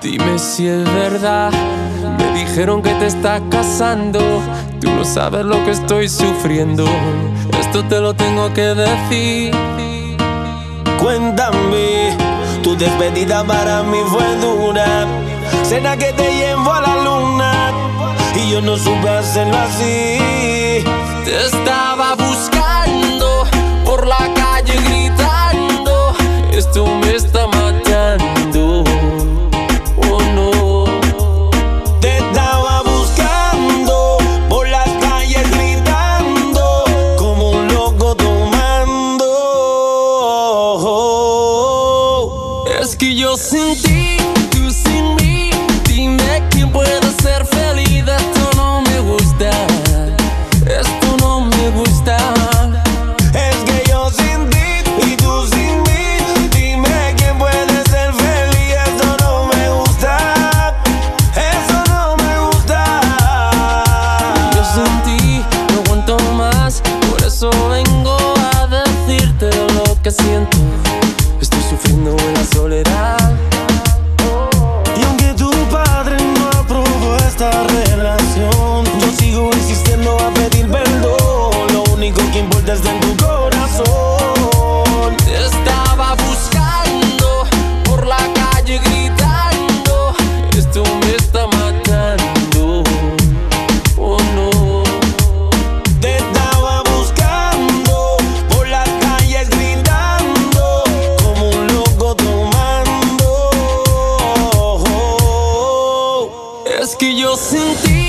Dime si es verdad, me dijeron que te estás casando. Tú no sabes lo que estoy sufriendo. Esto te lo tengo que decir. Cuéntame, tu despedida para mí fue dura. Cena que te llevo a la luna y yo no supe hacerlo así. Te estaba buscando por la calle gritando. Esto me que yo sentí.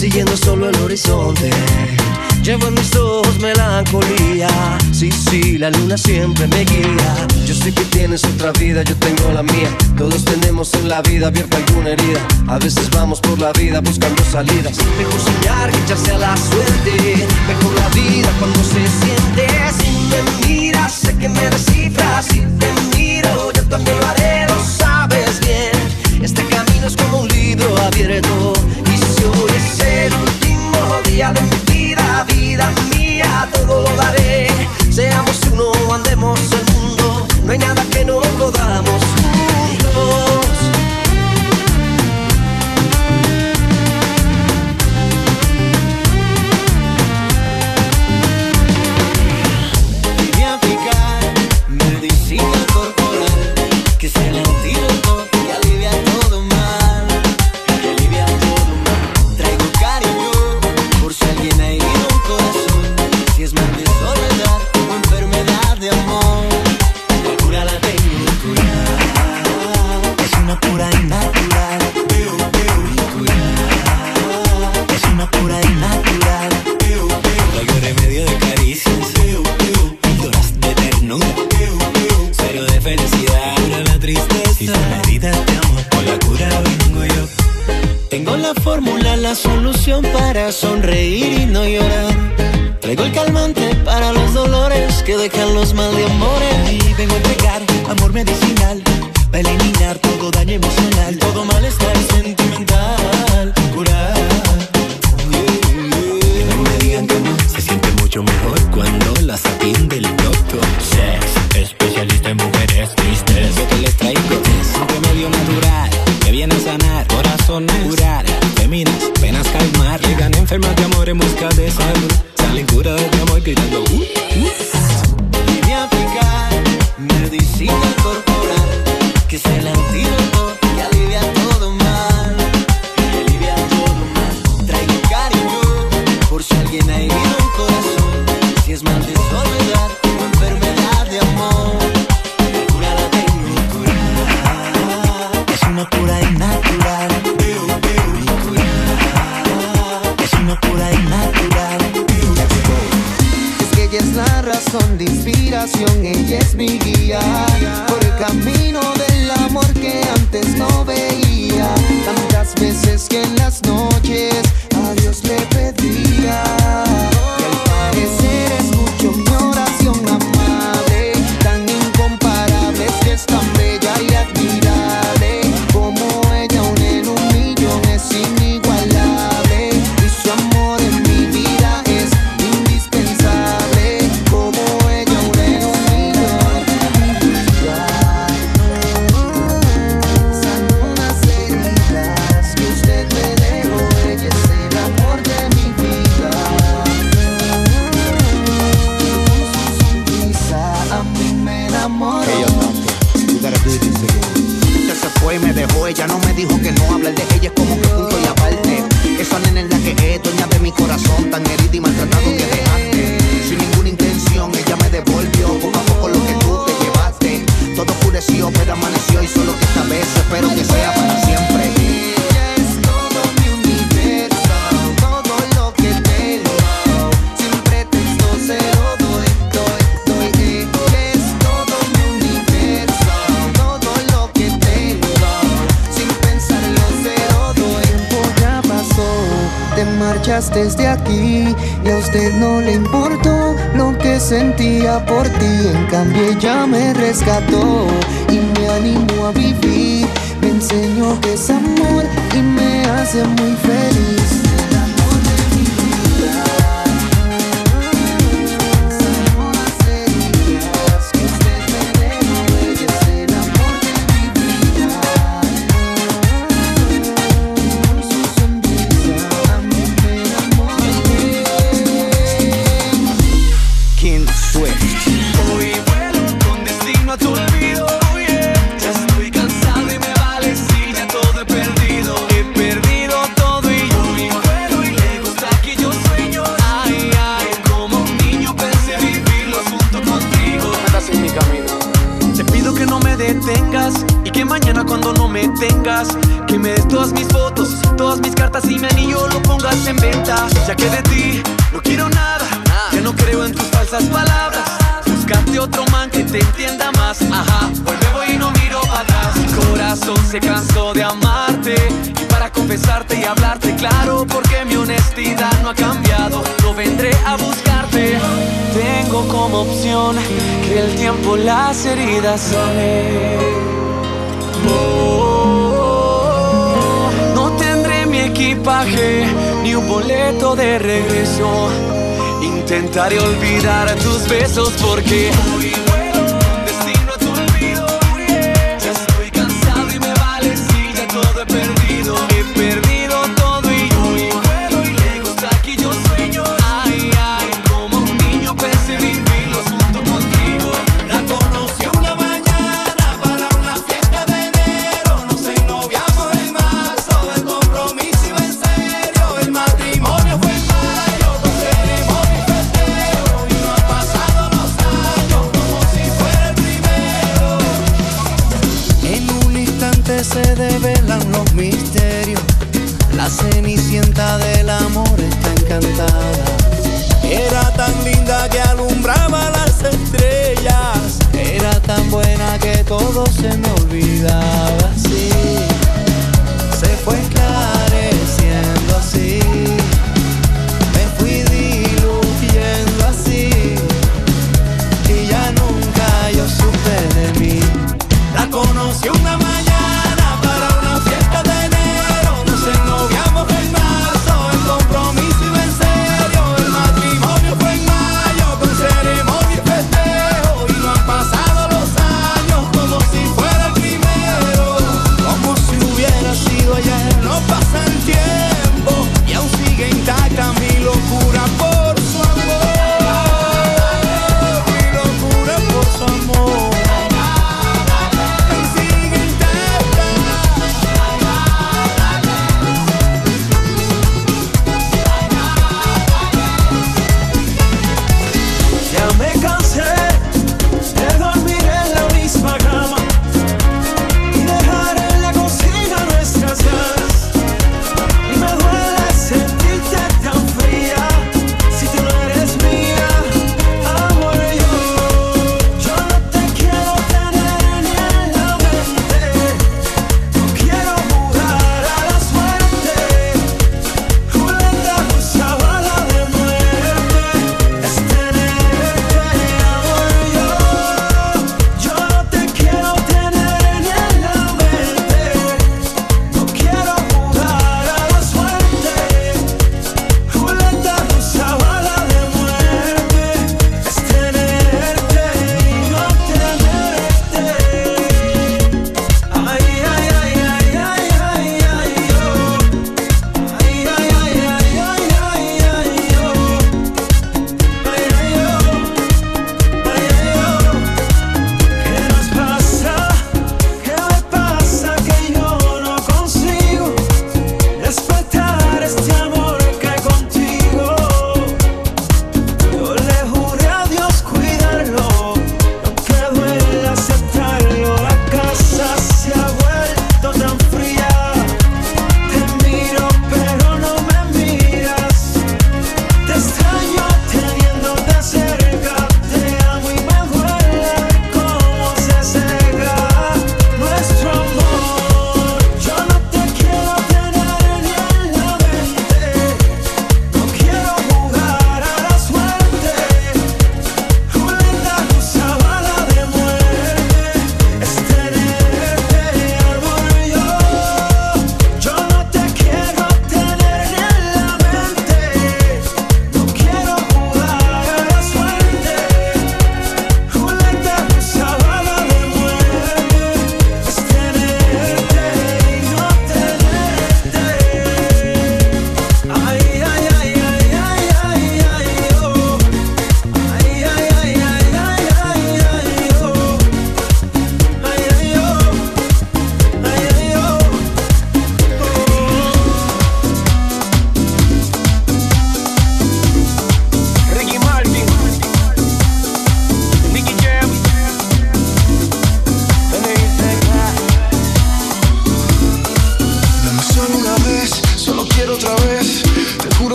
siguiendo solo el horizonte. Llevo en mis ojos melancolía, sí, sí, la luna siempre me guía. Yo sé que tienes otra vida, yo tengo la mía. Todos tenemos en la vida abierta alguna herida. A veces vamos por la vida buscando salidas. Mejor soñar que echarse a la suerte. Mejor la vida cuando se siente. Si me miras, sé que me descifras. Si te miro, yo también lo haré, lo sabes bien. Este camino es como un libro abierto día de mi vida, vida mía, todo lo daré. Seamos uno, andemos en sonreír y no llorar. Traigo el calmante para los dolores que dejan los mal de amores. Y vengo a entregar amor medicinal para eliminar todo daño emocional, todo malestar sentimental, curar. No me digan se siente mucho mejor cuando las atiende el doctor. Sex, especialista en mujer desde aquí y a usted no le importó lo que sentía por ti. En cambio ella me rescató y me animó a vivir. Me enseñó que es amor y me hace muy feliz. las heridas sané. Oh, no tendré mi equipaje ni un boleto de regreso. Intentaré olvidar tus besos porque hoy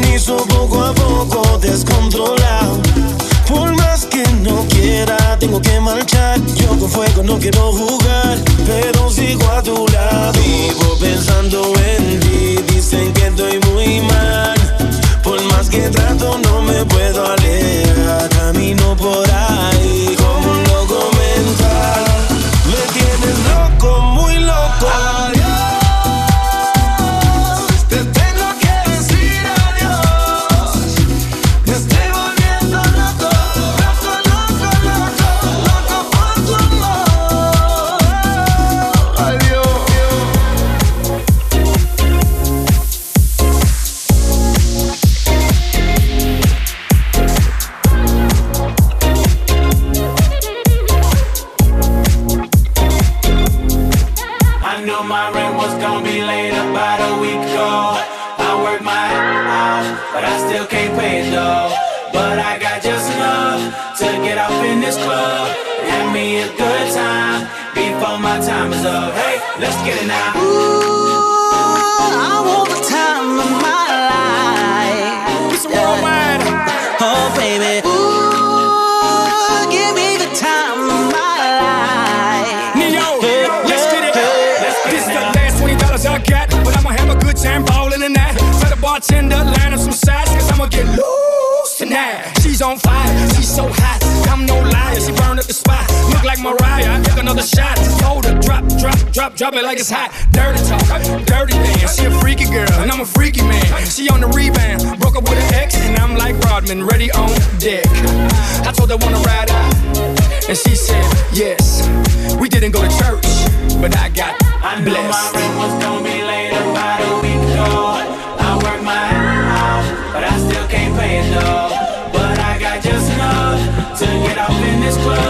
sintonizo poco a poco descontrolado. Por más que no quiera, tengo que marchar. Yo con fuego no quiero jugar, pero sigo a tu lado. Vivo pensando en ti, dicen que estoy muy mal. Por más que trato, no me puedo alejar. Camino por ahí como un loco mental. Me tienes loco, muy loco. didn't go to church, but I got I blessed. Knew my rent was gonna be late about a week ago. I worked my ass off, but I still can't pay it though. But I got just enough to get off in this club.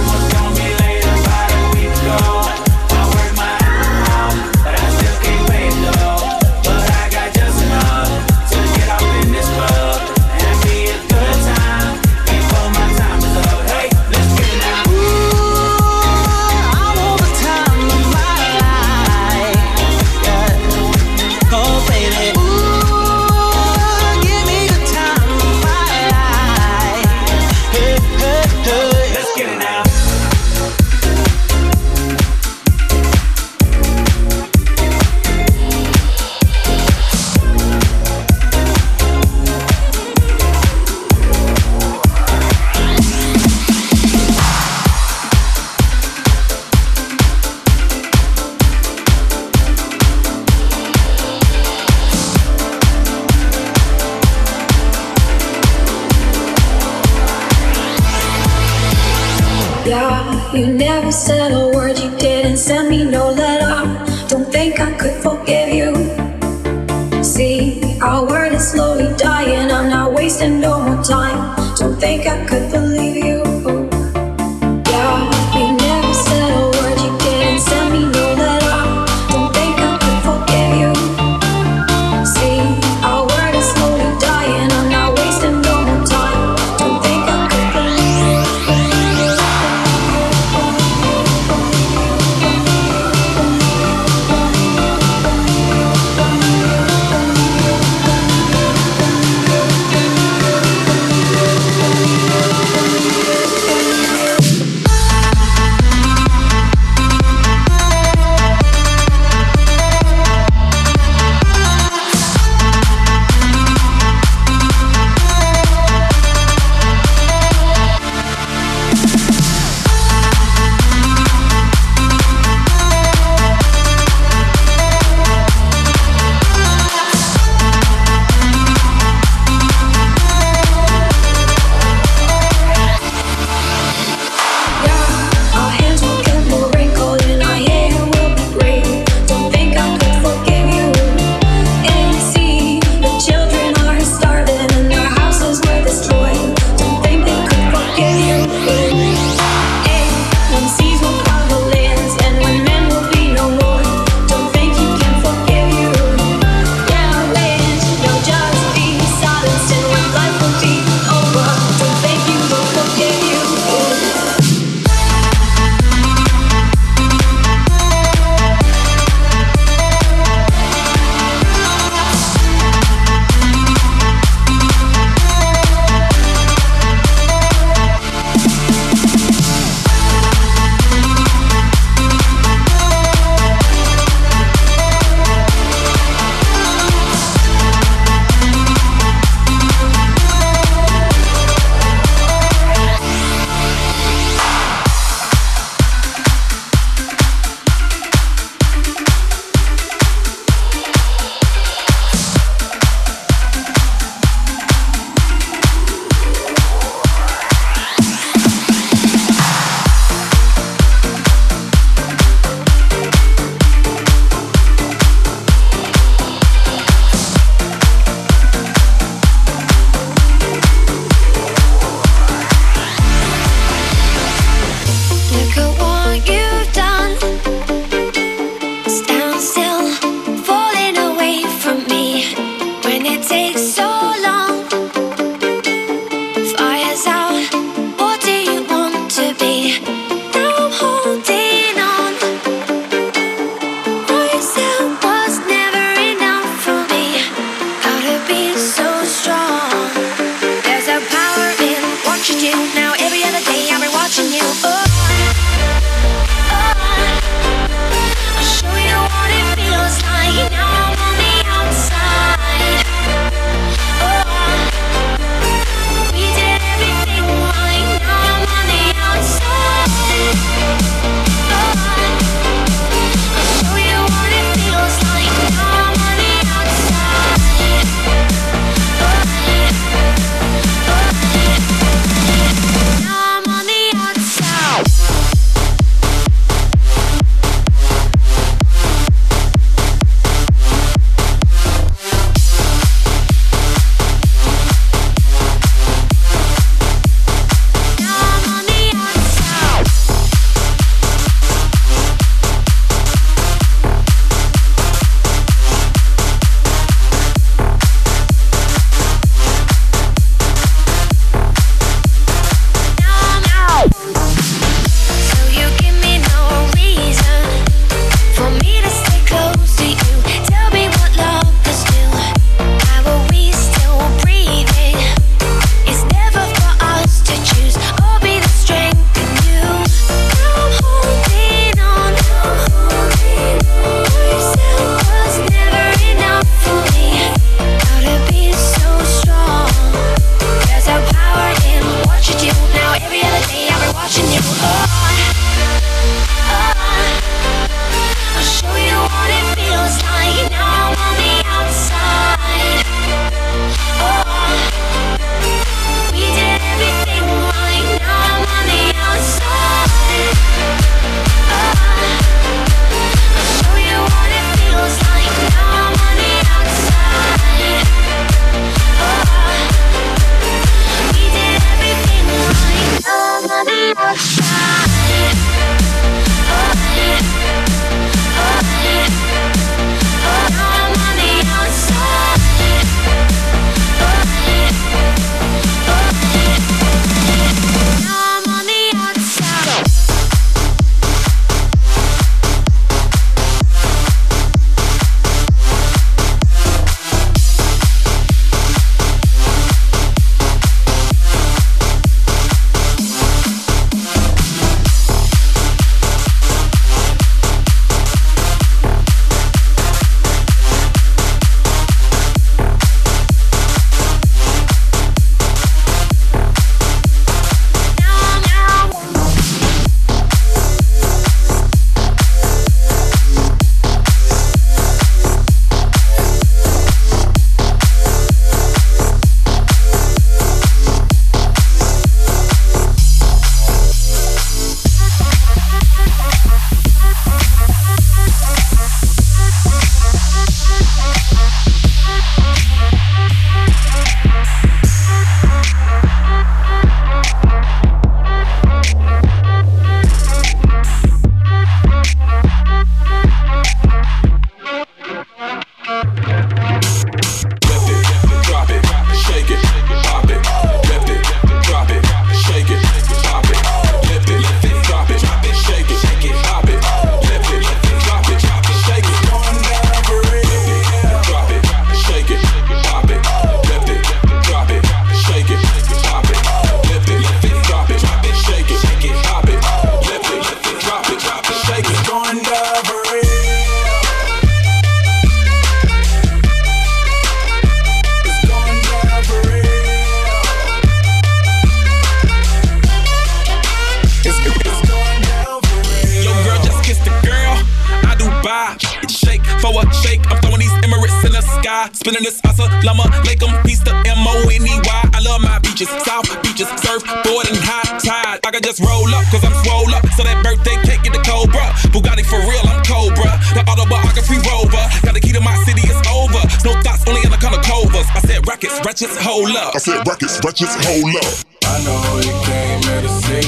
Spinning this asa llama, make them piece the M-O-N-E-Y. I love my beaches, south beaches, surf, board and high tide. I can just roll up, cause I'm swole up. So that birthday cake get the Cobra. Bugatti for real, I'm Cobra. The autobiography rover. Got the key to my city, it's over. No thoughts, only anaconda covers. I said Rockets, wretches, hold up. I said Rockets, wretches, hold up. I know you came here to see.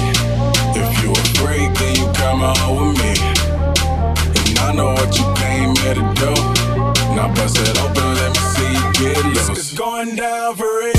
If you afraid, then you come on with me. And I know what you came here to do. Now bust it open, let me see you get loose. It's going down for real.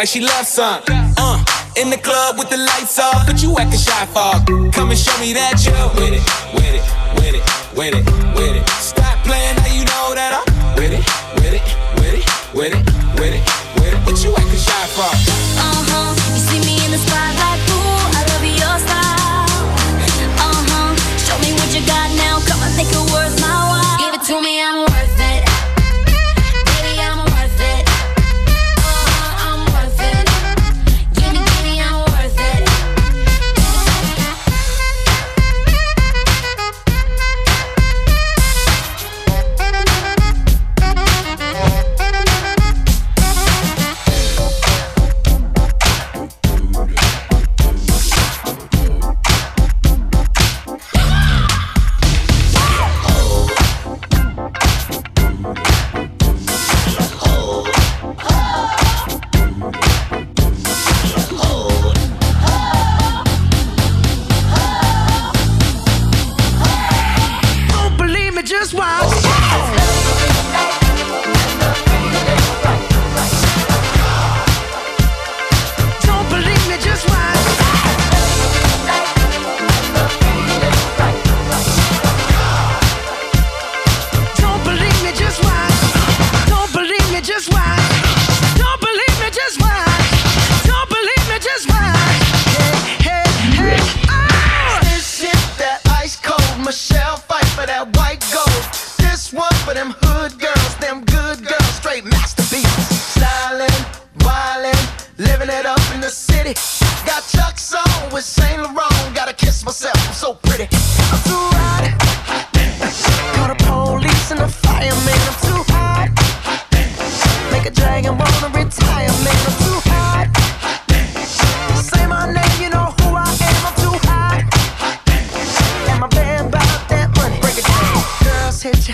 like she loves some. Uh, in the club with the lights off, but you acting shy for. Come and show me that you with it, with it, with it, with it, with it. Stop playing now you know that I'm with it, with it, with it, with it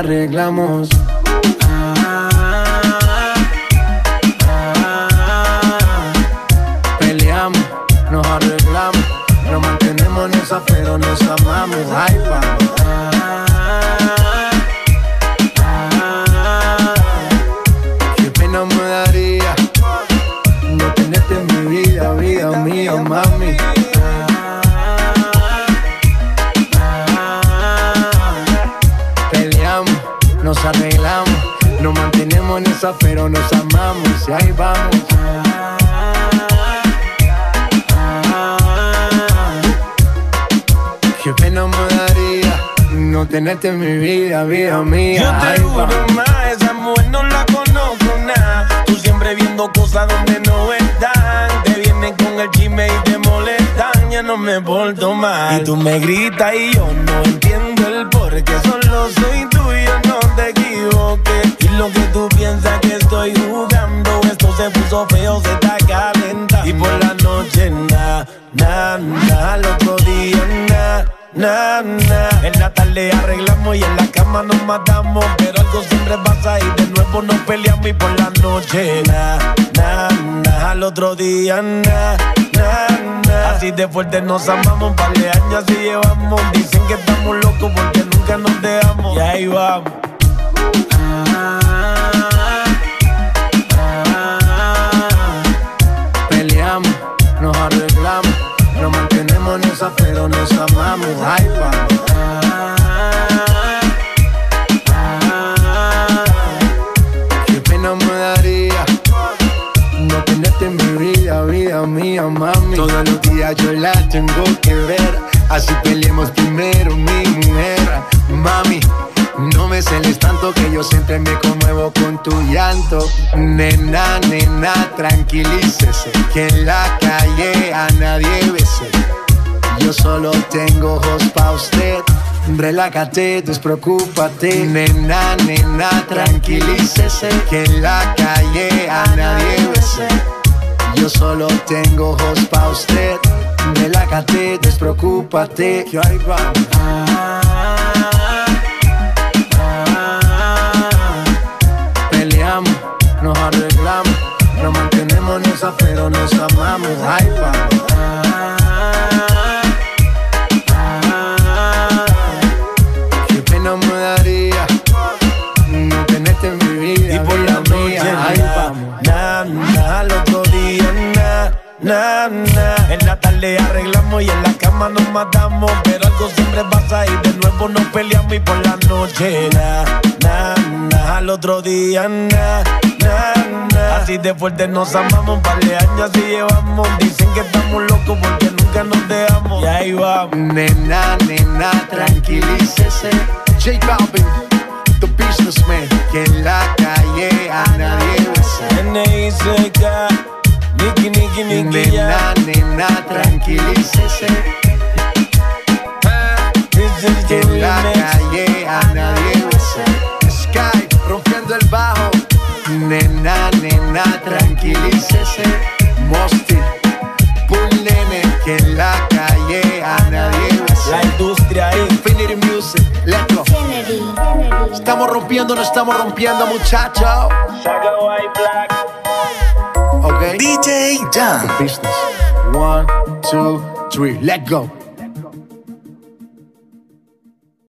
arreglamos. Vida, mía. Yo te Ahí juro más, esa mujer no la conozco nada. Tú siempre viendo cosas donde no están. Te vienen con el chisme y te molestan. Ya no me porto mal. Y tú me gritas y yo no entiendo el por qué. Solo soy tuyo, no te equivoques. Y lo que tú piensas que estoy jugando, esto se puso feo, se está calentando. Y por la noche, na, na, na. Al otro día, na. Na, na. En la tarde arreglamos y en la cama nos matamos. Pero algo siempre pasa y de nuevo nos peleamos. Y por la noche, na, na. Al otro día, na, na. Así de fuerte nos amamos. Par de años así llevamos. Dicen que estamos locos porque nunca nos dejamos. Y ahí vamos. Peleamos, pero nos amamos. Vamos. Qué pena me daría no tenerte en mi vida, vida mía, mami. Todos los días yo la tengo que ver, así peleemos primero, mi mujer, mami. No me celes tanto que yo siempre me conmuevo con tu llanto. Nena, nena, tranquilícese. Que en la calle a nadie bese. Yo solo tengo ojos pa' usted. Relájate, despreocúpate. Nena, nena, tranquilícese. Que en la calle a nadie bese. Yo solo tengo ojos pa' usted. Relájate, despreocúpate. Que ahí vamos. Peleamos, nos arreglamos, nos mantenemos en esa, pero nos amamos. Ay, vamos. Tarde arreglamos y en la cama nos matamos. Pero algo siempre pasa y de nuevo nos peleamos. Y por la noche, na, na, na, al otro día, na, na, na. Así de fuerte nos amamos, un par de años así llevamos. Dicen que estamos locos porque nunca nos dejamos. Y ahí vamos. Nena, nena, tranquilícese. J Balvin, the businessman, que en la calle a nadie besa. N.I.C.K. Ya. Nena, nena, tranquilícese. Que the en la calle a nadie besa. Sky, rompiendo el bajo. Nena, nena, tranquilícese. Mosty, Bull Nene, que en la calle a nadie besa. La industria. Infinity Music, let's go. Estamos rompiendo, no estamos rompiendo, muchachos. Saga White Black. Ok. DJ Jam. Business. One, two, three, let go.